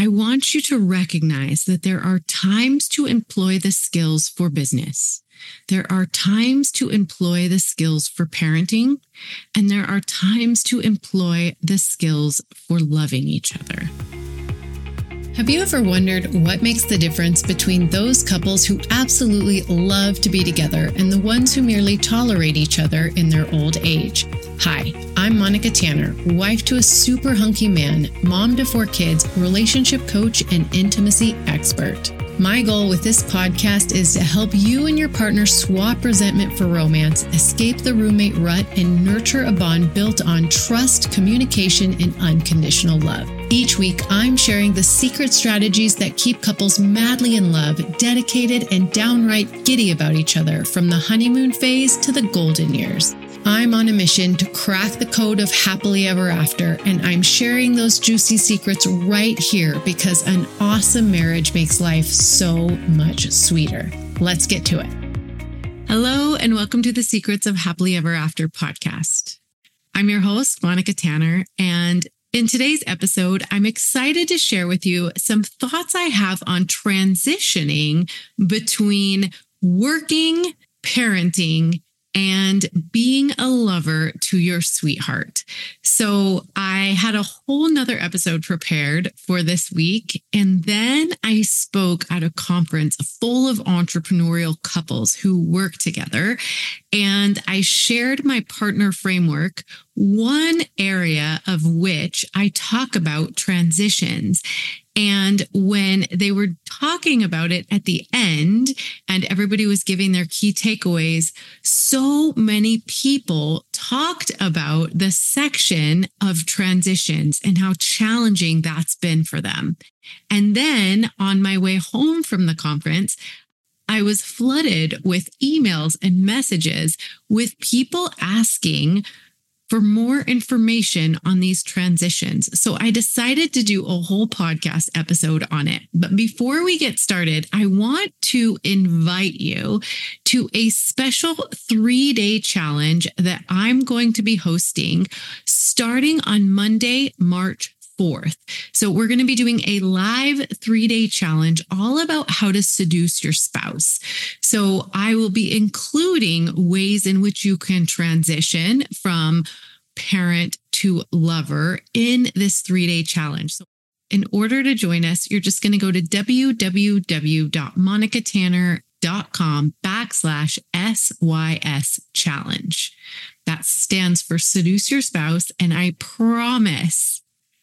I want you to recognize that there are times to employ the skills for business. There are times to employ the skills for parenting, and there are times to employ the skills for loving each other. Have you ever wondered what makes the difference between those couples who absolutely love to be together and the ones who merely tolerate each other in their old age? Hi, I'm Monica Tanner, wife to a super hunky man, mom to four kids, relationship coach, and intimacy expert. My goal with this podcast is to help you and your partner swap resentment for romance, escape the roommate rut, and nurture a bond built on trust, communication, and unconditional love. Each week, I'm sharing the secret strategies that keep couples madly in love, dedicated, and downright giddy about each other from the honeymoon phase to the golden years. I'm on a mission to crack the code of happily ever after, and I'm sharing those juicy secrets right here because an awesome marriage makes life so much sweeter. Let's get to it. Hello, and welcome to the Secrets of Happily Ever After podcast. I'm your host, Monica Tanner, and in today's episode, I'm excited to share with you some thoughts I have on transitioning between working, parenting, and being a lover to your sweetheart. So I had a whole nother episode prepared for this week. And then I spoke at a conference full of entrepreneurial couples who work together. And I shared my partner framework, one area of which I talk about transitions. And when they were talking about it at the end and everybody was giving their key takeaways, so many people talked about the section of transitions and how challenging that's been for them. And then on my way home from the conference, I was flooded with emails and messages with people asking for more information on these transitions. So I decided to do a whole podcast episode on it. But before we get started, I want to invite you to a special three day challenge that I'm going to be hosting starting on Monday, March 4th. So, we're going to be doing a live three day challenge all about how to seduce your spouse. So, I will be including ways in which you can transition from parent to lover in this three day challenge. So, in order to join us, you're just going to go to www.monicatanner.com backslash SYS challenge. That stands for seduce your spouse. And I promise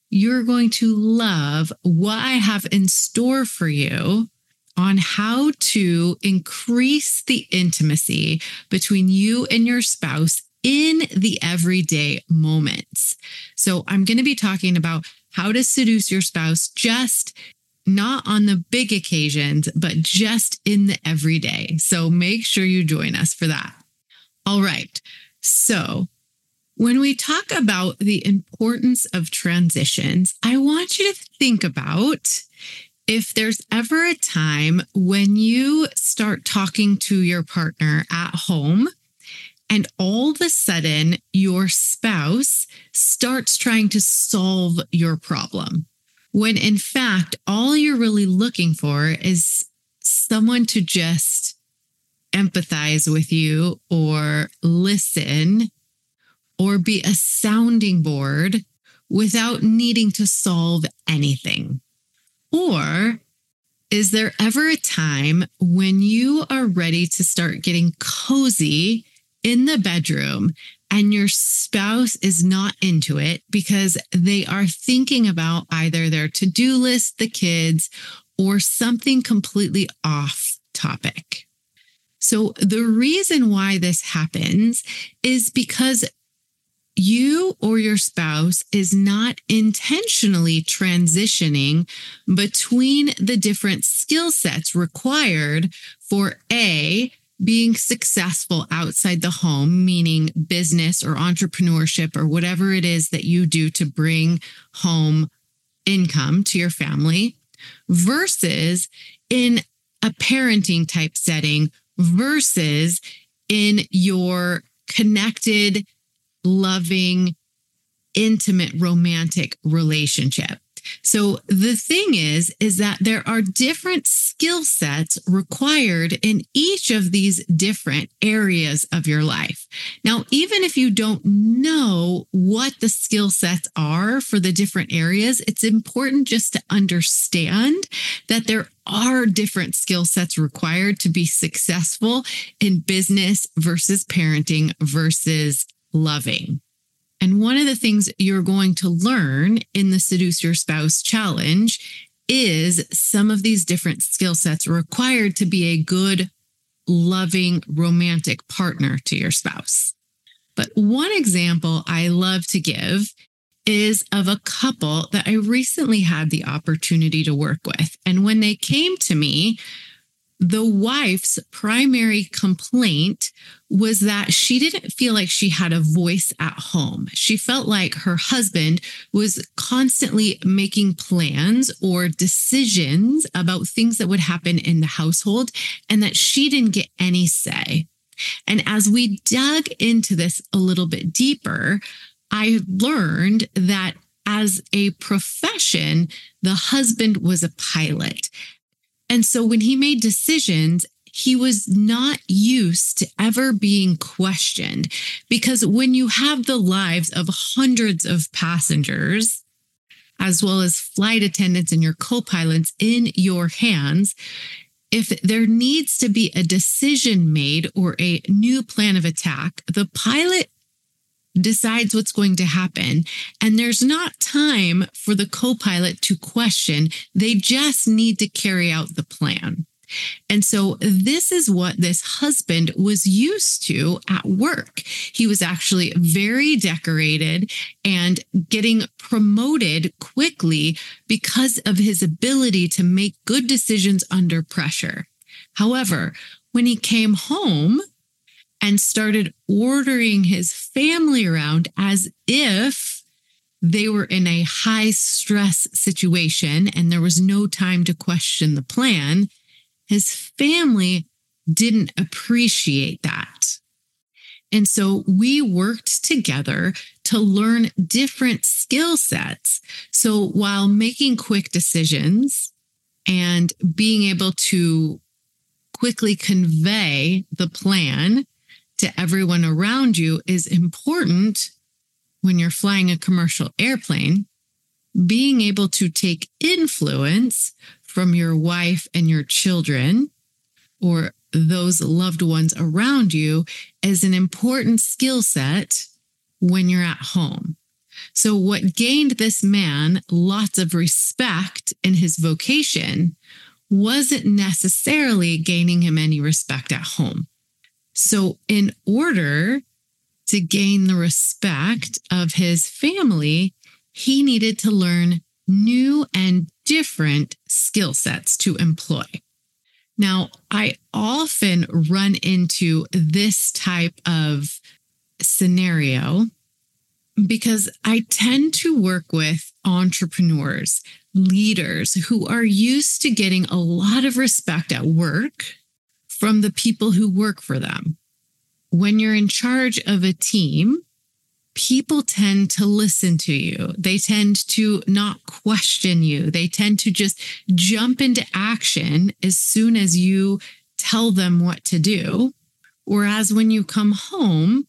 you're going to love what I have in store for you on how to increase the intimacy between you and your spouse in the everyday moments. So I'm going to be talking about how to seduce your spouse just not on the big occasions, but just in the everyday. So make sure you join us for that. All right. So when we talk about the importance of transitions, I want you to think about if there's ever a time when you start talking to your partner at home and all of a sudden your spouse starts trying to solve your problem. When in fact, all you're really looking for is someone to just empathize with you or listen or be a sounding board without needing to solve anything? Or is there ever a time when you are ready to start getting cozy in the bedroom and your spouse is not into it because they are thinking about either their to do list, the kids, or something completely off topic? So, the reason why this happens is because you or your spouse is not intentionally transitioning between the different skill sets required for A, being successful outside the home, meaning business or entrepreneurship or whatever it is that you do to bring home income to your family, versus in a parenting type setting, versus in your connected loving, intimate, romantic relationship. So the thing is, is that there are different skill sets required in each of these different areas of your life. Now, even if you don't know what the skill sets are for the different areas, it's important just to understand that there are different skill sets required to be successful in business versus parenting versus loving. And one of the things you're going to learn in the Seduce Your Spouse Challenge is some of these different skill sets required to be a good, loving, romantic partner to your spouse. But one example I love to give is of a couple that I recently had the opportunity to work with. And when they came to me, the wife's primary complaint was that she didn't feel like she had a voice at home. She felt like her husband was constantly making plans or decisions about things that would happen in the household and that she didn't get any say. And as we dug into this a little bit deeper, I learned that as a profession, the husband was a pilot. And so when he made decisions, he was not used to ever being questioned because when you have the lives of hundreds of passengers, as well as flight attendants and your co pilots in your hands, if there needs to be a decision made or a new plan of attack, the pilot decides what's going to happen. And there's not time for the co pilot to question. They just need to carry out the plan. And so this is what this husband was used to at work. He was actually very decorated and getting promoted quickly because of his ability to make good decisions under pressure. However, when he came home, and started ordering his family around as if they were in a high stress situation and there was no time to question the plan. His family didn't appreciate that. And so we worked together to learn different skill sets. So while making quick decisions and being able to quickly convey the plan to everyone around you is important when you're flying a commercial airplane. Being able to take influence from your wife and your children or those loved ones around you is an important skill set when you're at home. So, what gained this man lots of respect in his vocation wasn't necessarily gaining him any respect at home. So, in order to gain the respect of his family, he needed to learn new and different skill sets to employ. Now, I often run into this type of scenario because I tend to work with entrepreneurs, leaders who are used to getting a lot of respect at work from the people who work for them. When you're in charge of a team, people tend to listen to you. They tend to not question you. They tend to just jump into action as soon as you tell them what to do. Whereas when you come home,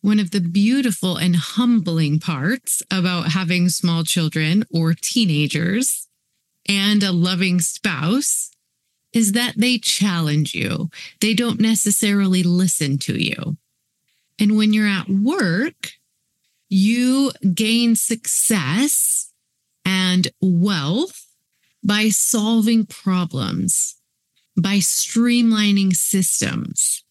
one of the beautiful and humbling parts about having small children or teenagers and a loving spouse is that they challenge you. They don't necessarily listen to you. And when you're at work, you gain success and wealth by solving problems, by streamlining systems.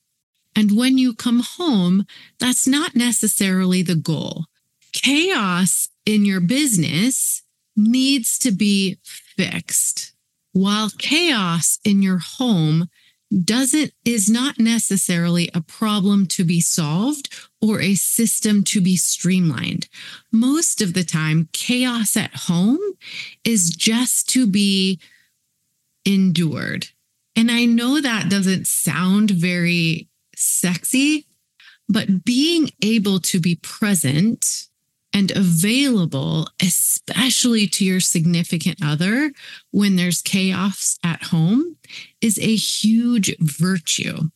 And when you come home, that's not necessarily the goal. Chaos in your business needs to be fixed while chaos in your home doesn't is not necessarily a problem to be solved or a system to be streamlined. Most of the time chaos at home is just to be endured. And I know that doesn't sound very sexy, but being able to be present and available, especially to your significant other when there's chaos at home, is a huge virtue.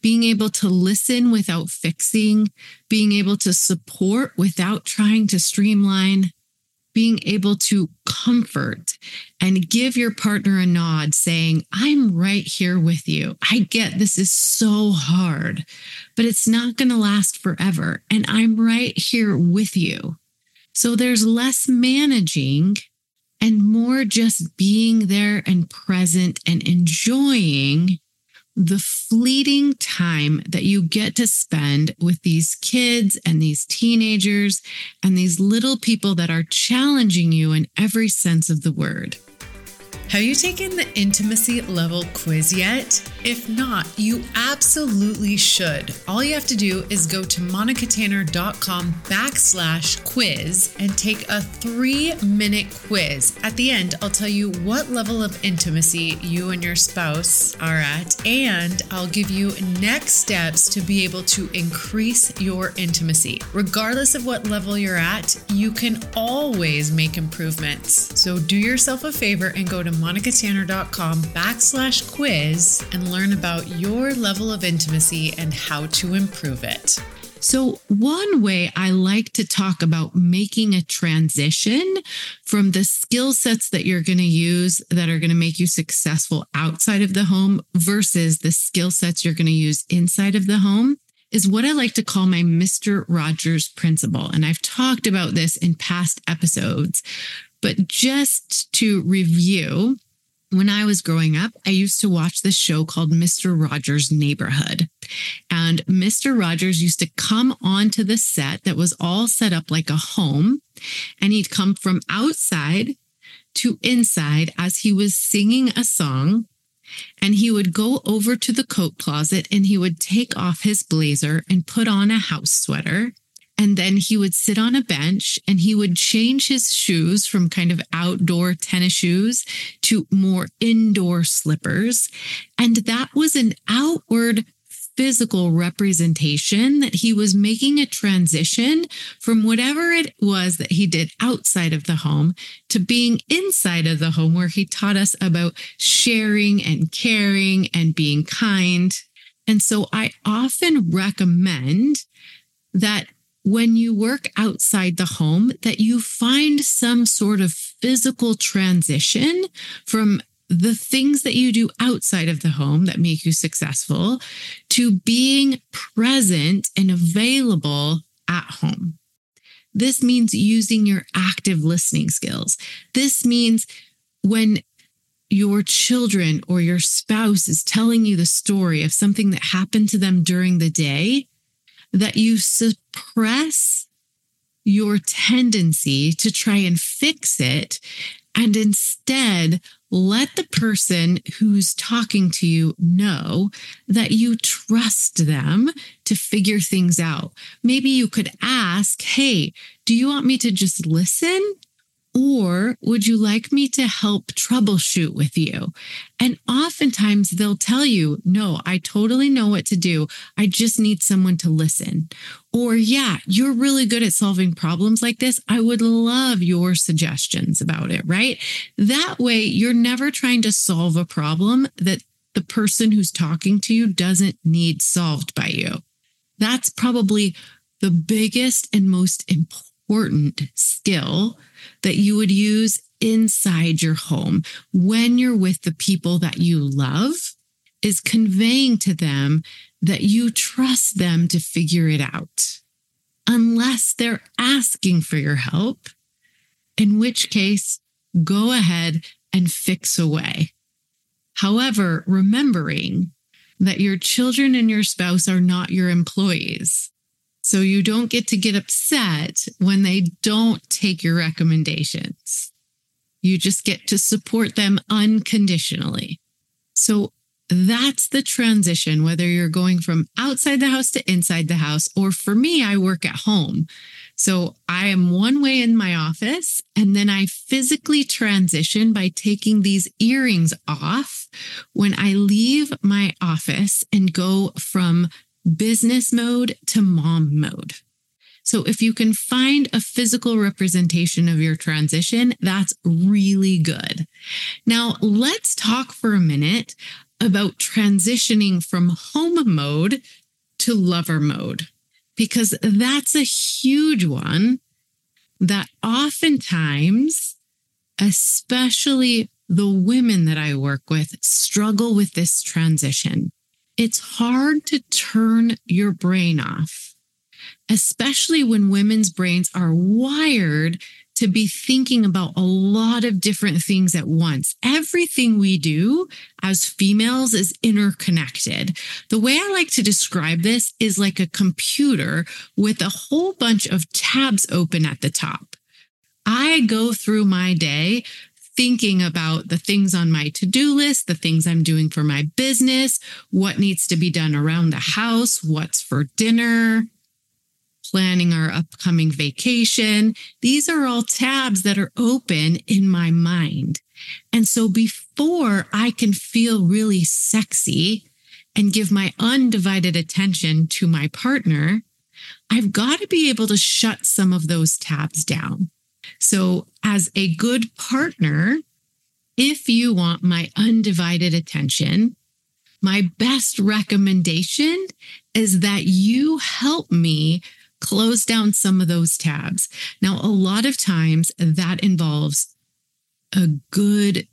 Being able to listen without fixing, being able to support without trying to streamline, being able to comfort and give your partner a nod saying, I'm right here with you. I get this is so hard, but it's not going to last forever. And I'm right here with you. So there's less managing and more just being there and present and enjoying the fleeting time that you get to spend with these kids and these teenagers and these little people that are challenging you in every sense of the word. Have you taken the intimacy level quiz yet? If not, you absolutely should. All you have to do is go to monicatanner.com backslash quiz and take a three minute quiz. At the end, I'll tell you what level of intimacy you and your spouse are at, and I'll give you next steps to be able to increase your intimacy. Regardless of what level you're at, you can always make improvements. So do yourself a favor and go to monicatanner.com backslash quiz and learn about your level of intimacy and how to improve it. So, one way I like to talk about making a transition from the skill sets that you're going to use that are going to make you successful outside of the home versus the skill sets you're going to use inside of the home is what I like to call my Mr. Rogers principle. And I've talked about this in past episodes, but just to review, when I was growing up, I used to watch this show called Mr. Rogers' Neighborhood. And Mr. Rogers used to come onto the set that was all set up like a home. And he'd come from outside to inside as he was singing a song. And he would go over to the coat closet and he would take off his blazer and put on a house sweater. And then he would sit on a bench and he would change his shoes from kind of outdoor tennis shoes to more indoor slippers. And that was an outward physical representation that he was making a transition from whatever it was that he did outside of the home to being inside of the home, where he taught us about sharing and caring and being kind. And so I often recommend that when you work outside the home that you find some sort of physical transition from the things that you do outside of the home that make you successful to being present and available at home. This means using your active listening skills. This means when your children or your spouse is telling you the story of something that happened to them during the day, that you suppress your tendency to try and fix it and instead let the person who's talking to you know that you trust them to figure things out. Maybe you could ask, Hey, do you want me to just listen? Or would you like me to help troubleshoot with you? And oftentimes they'll tell you, no, I totally know what to do. I just need someone to listen. Or, yeah, you're really good at solving problems like this. I would love your suggestions about it, right? That way, you're never trying to solve a problem that the person who's talking to you doesn't need solved by you. That's probably the biggest and most important skill that you would use inside your home when you're with the people that you love is conveying to them that you trust them to figure it out, unless they're asking for your help, in which case, go ahead and fix away. However, remembering that your children and your spouse are not your employees. So you don't get to get upset when they don't take your recommendations. You just get to support them unconditionally. So that's the transition, whether you're going from outside the house to inside the house, or for me, I work at home. So I am one way in my office, and then I physically transition by taking these earrings off when I leave my office and go from business mode to mom mode. So if you can find a physical representation of your transition, that's really good. Now, let's talk for a minute about transitioning from home mode to lover mode, because that's a huge one that oftentimes, especially the women that I work with, struggle with this transition. It's hard to turn your brain off especially when women's brains are wired to be thinking about a lot of different things at once. Everything we do as females is interconnected. The way I like to describe this is like a computer with a whole bunch of tabs open at the top. I go through my day thinking about the things on my to do list, the things I'm doing for my business, what needs to be done around the house, what's for dinner, planning our upcoming vacation. These are all tabs that are open in my mind. And so before I can feel really sexy and give my undivided attention to my partner, I've got to be able to shut some of those tabs down. So, as a good partner, if you want my undivided attention, my best recommendation is that you help me close down some of those tabs. Now, a lot of times that involves a good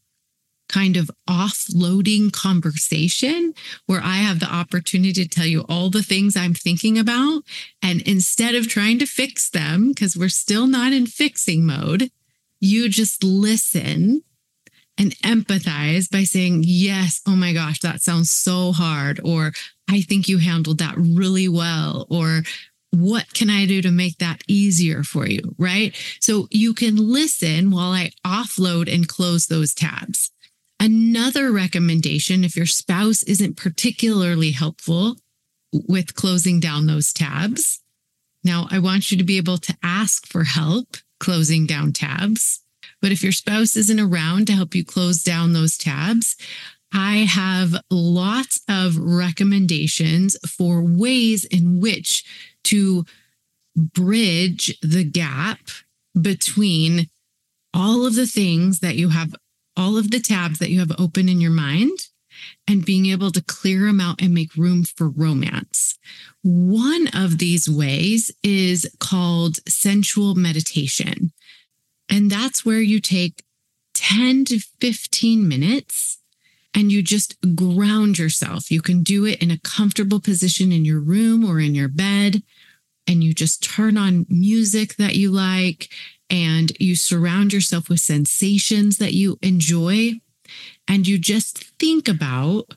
kind of offloading conversation where I have the opportunity to tell you all the things I'm thinking about. And instead of trying to fix them, because we're still not in fixing mode, you just listen and empathize by saying, Yes, oh my gosh, that sounds so hard. Or I think you handled that really well. Or what can I do to make that easier for you? Right. So you can listen while I offload and close those tabs. Another recommendation, if your spouse isn't particularly helpful with closing down those tabs, now I want you to be able to ask for help closing down tabs. But if your spouse isn't around to help you close down those tabs, I have lots of recommendations for ways in which to bridge the gap between all of the things that you have, all of the tabs that you have open in your mind, and being able to clear them out and make room for romance. One of these ways is called sensual meditation. And that's where you take 10 to 15 minutes and you just ground yourself. You can do it in a comfortable position in your room or in your bed and you just turn on music that you like and you surround yourself with sensations that you enjoy and you just think about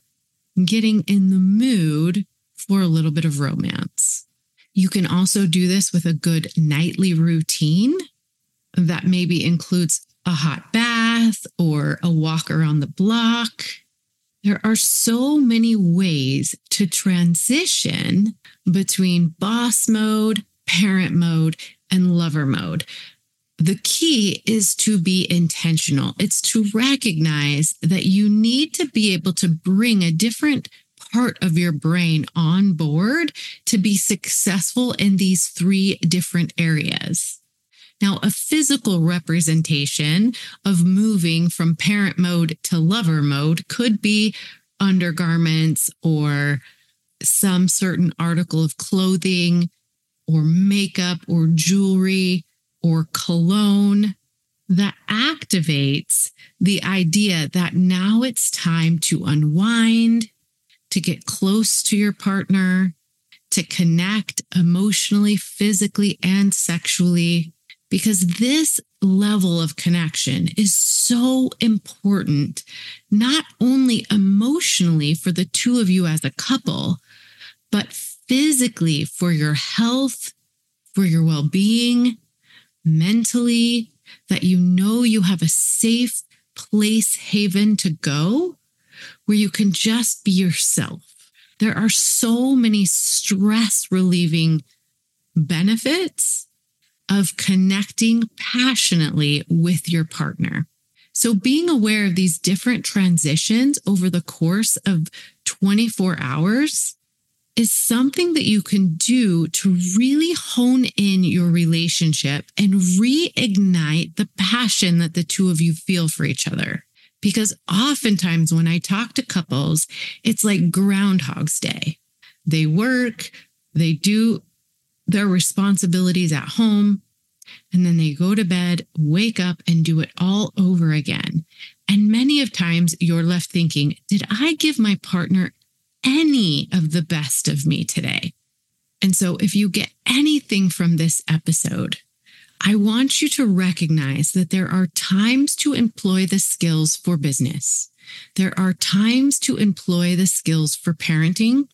getting in the mood for a little bit of romance. You can also do this with a good nightly routine that maybe includes a hot bath or a walk around the block there are so many ways to transition between boss mode, parent mode, and lover mode. The key is to be intentional. It's to recognize that you need to be able to bring a different part of your brain on board to be successful in these three different areas. Now, a physical representation of moving from parent mode to lover mode could be undergarments or some certain article of clothing or makeup or jewelry or cologne that activates the idea that now it's time to unwind, to get close to your partner, to connect emotionally, physically, and sexually because this level of connection is so important, not only emotionally for the two of you as a couple, but physically for your health, for your well being, mentally, that you know you have a safe place, haven to go where you can just be yourself. There are so many stress relieving benefits of connecting passionately with your partner. So, being aware of these different transitions over the course of 24 hours is something that you can do to really hone in your relationship and reignite the passion that the two of you feel for each other. Because oftentimes when I talk to couples, it's like Groundhog's Day. They work, they do their responsibilities at home, and then they go to bed, wake up, and do it all over again. And many of times you're left thinking, did I give my partner any of the best of me today? And so if you get anything from this episode, I want you to recognize that there are times to employ the skills for business. There are times to employ the skills for parenting,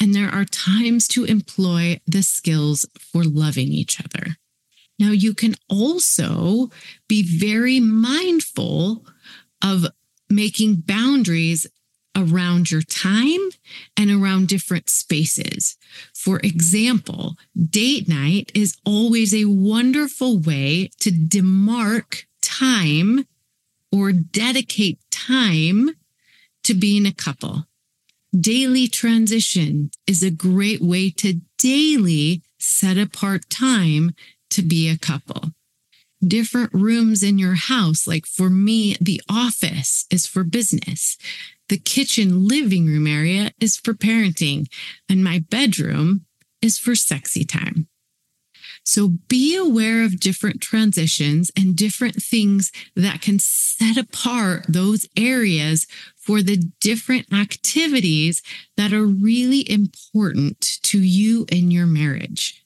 and there are times to employ the skills for loving each other. Now, you can also be very mindful of making boundaries around your time and around different spaces. For example, date night is always a wonderful way to demark time or dedicate time to being a couple. Daily transition is a great way to daily set apart time to be a couple. Different rooms in your house, like for me, the office is for business. The kitchen living room area is for parenting, and my bedroom is for sexy time. So be aware of different transitions and different things that can set apart those areas for the different activities that are really important to you in your marriage.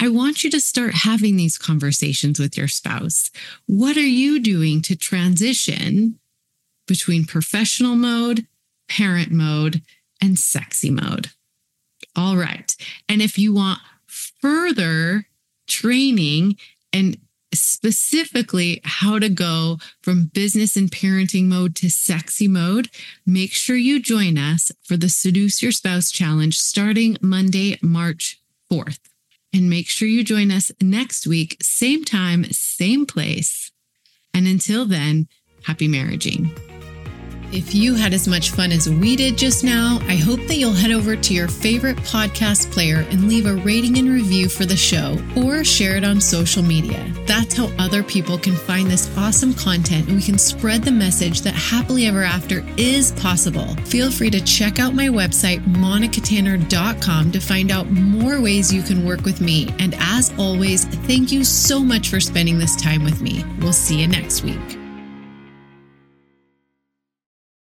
I want you to start having these conversations with your spouse. What are you doing to transition between professional mode, parent mode, and sexy mode? All right. And if you want further training and specifically how to go from business and parenting mode to sexy mode, make sure you join us for the Seduce Your Spouse Challenge starting Monday, March 4th. And make sure you join us next week, same time, same place. And until then, happy marriaging. If you had as much fun as we did just now, I hope that you'll head over to your favorite podcast player and leave a rating and review for the show or share it on social media. That's how other people can find this awesome content and we can spread the message that happily ever after is possible. Feel free to check out my website, monicatanner.com, to find out more ways you can work with me. And as always, thank you so much for spending this time with me. We'll see you next week.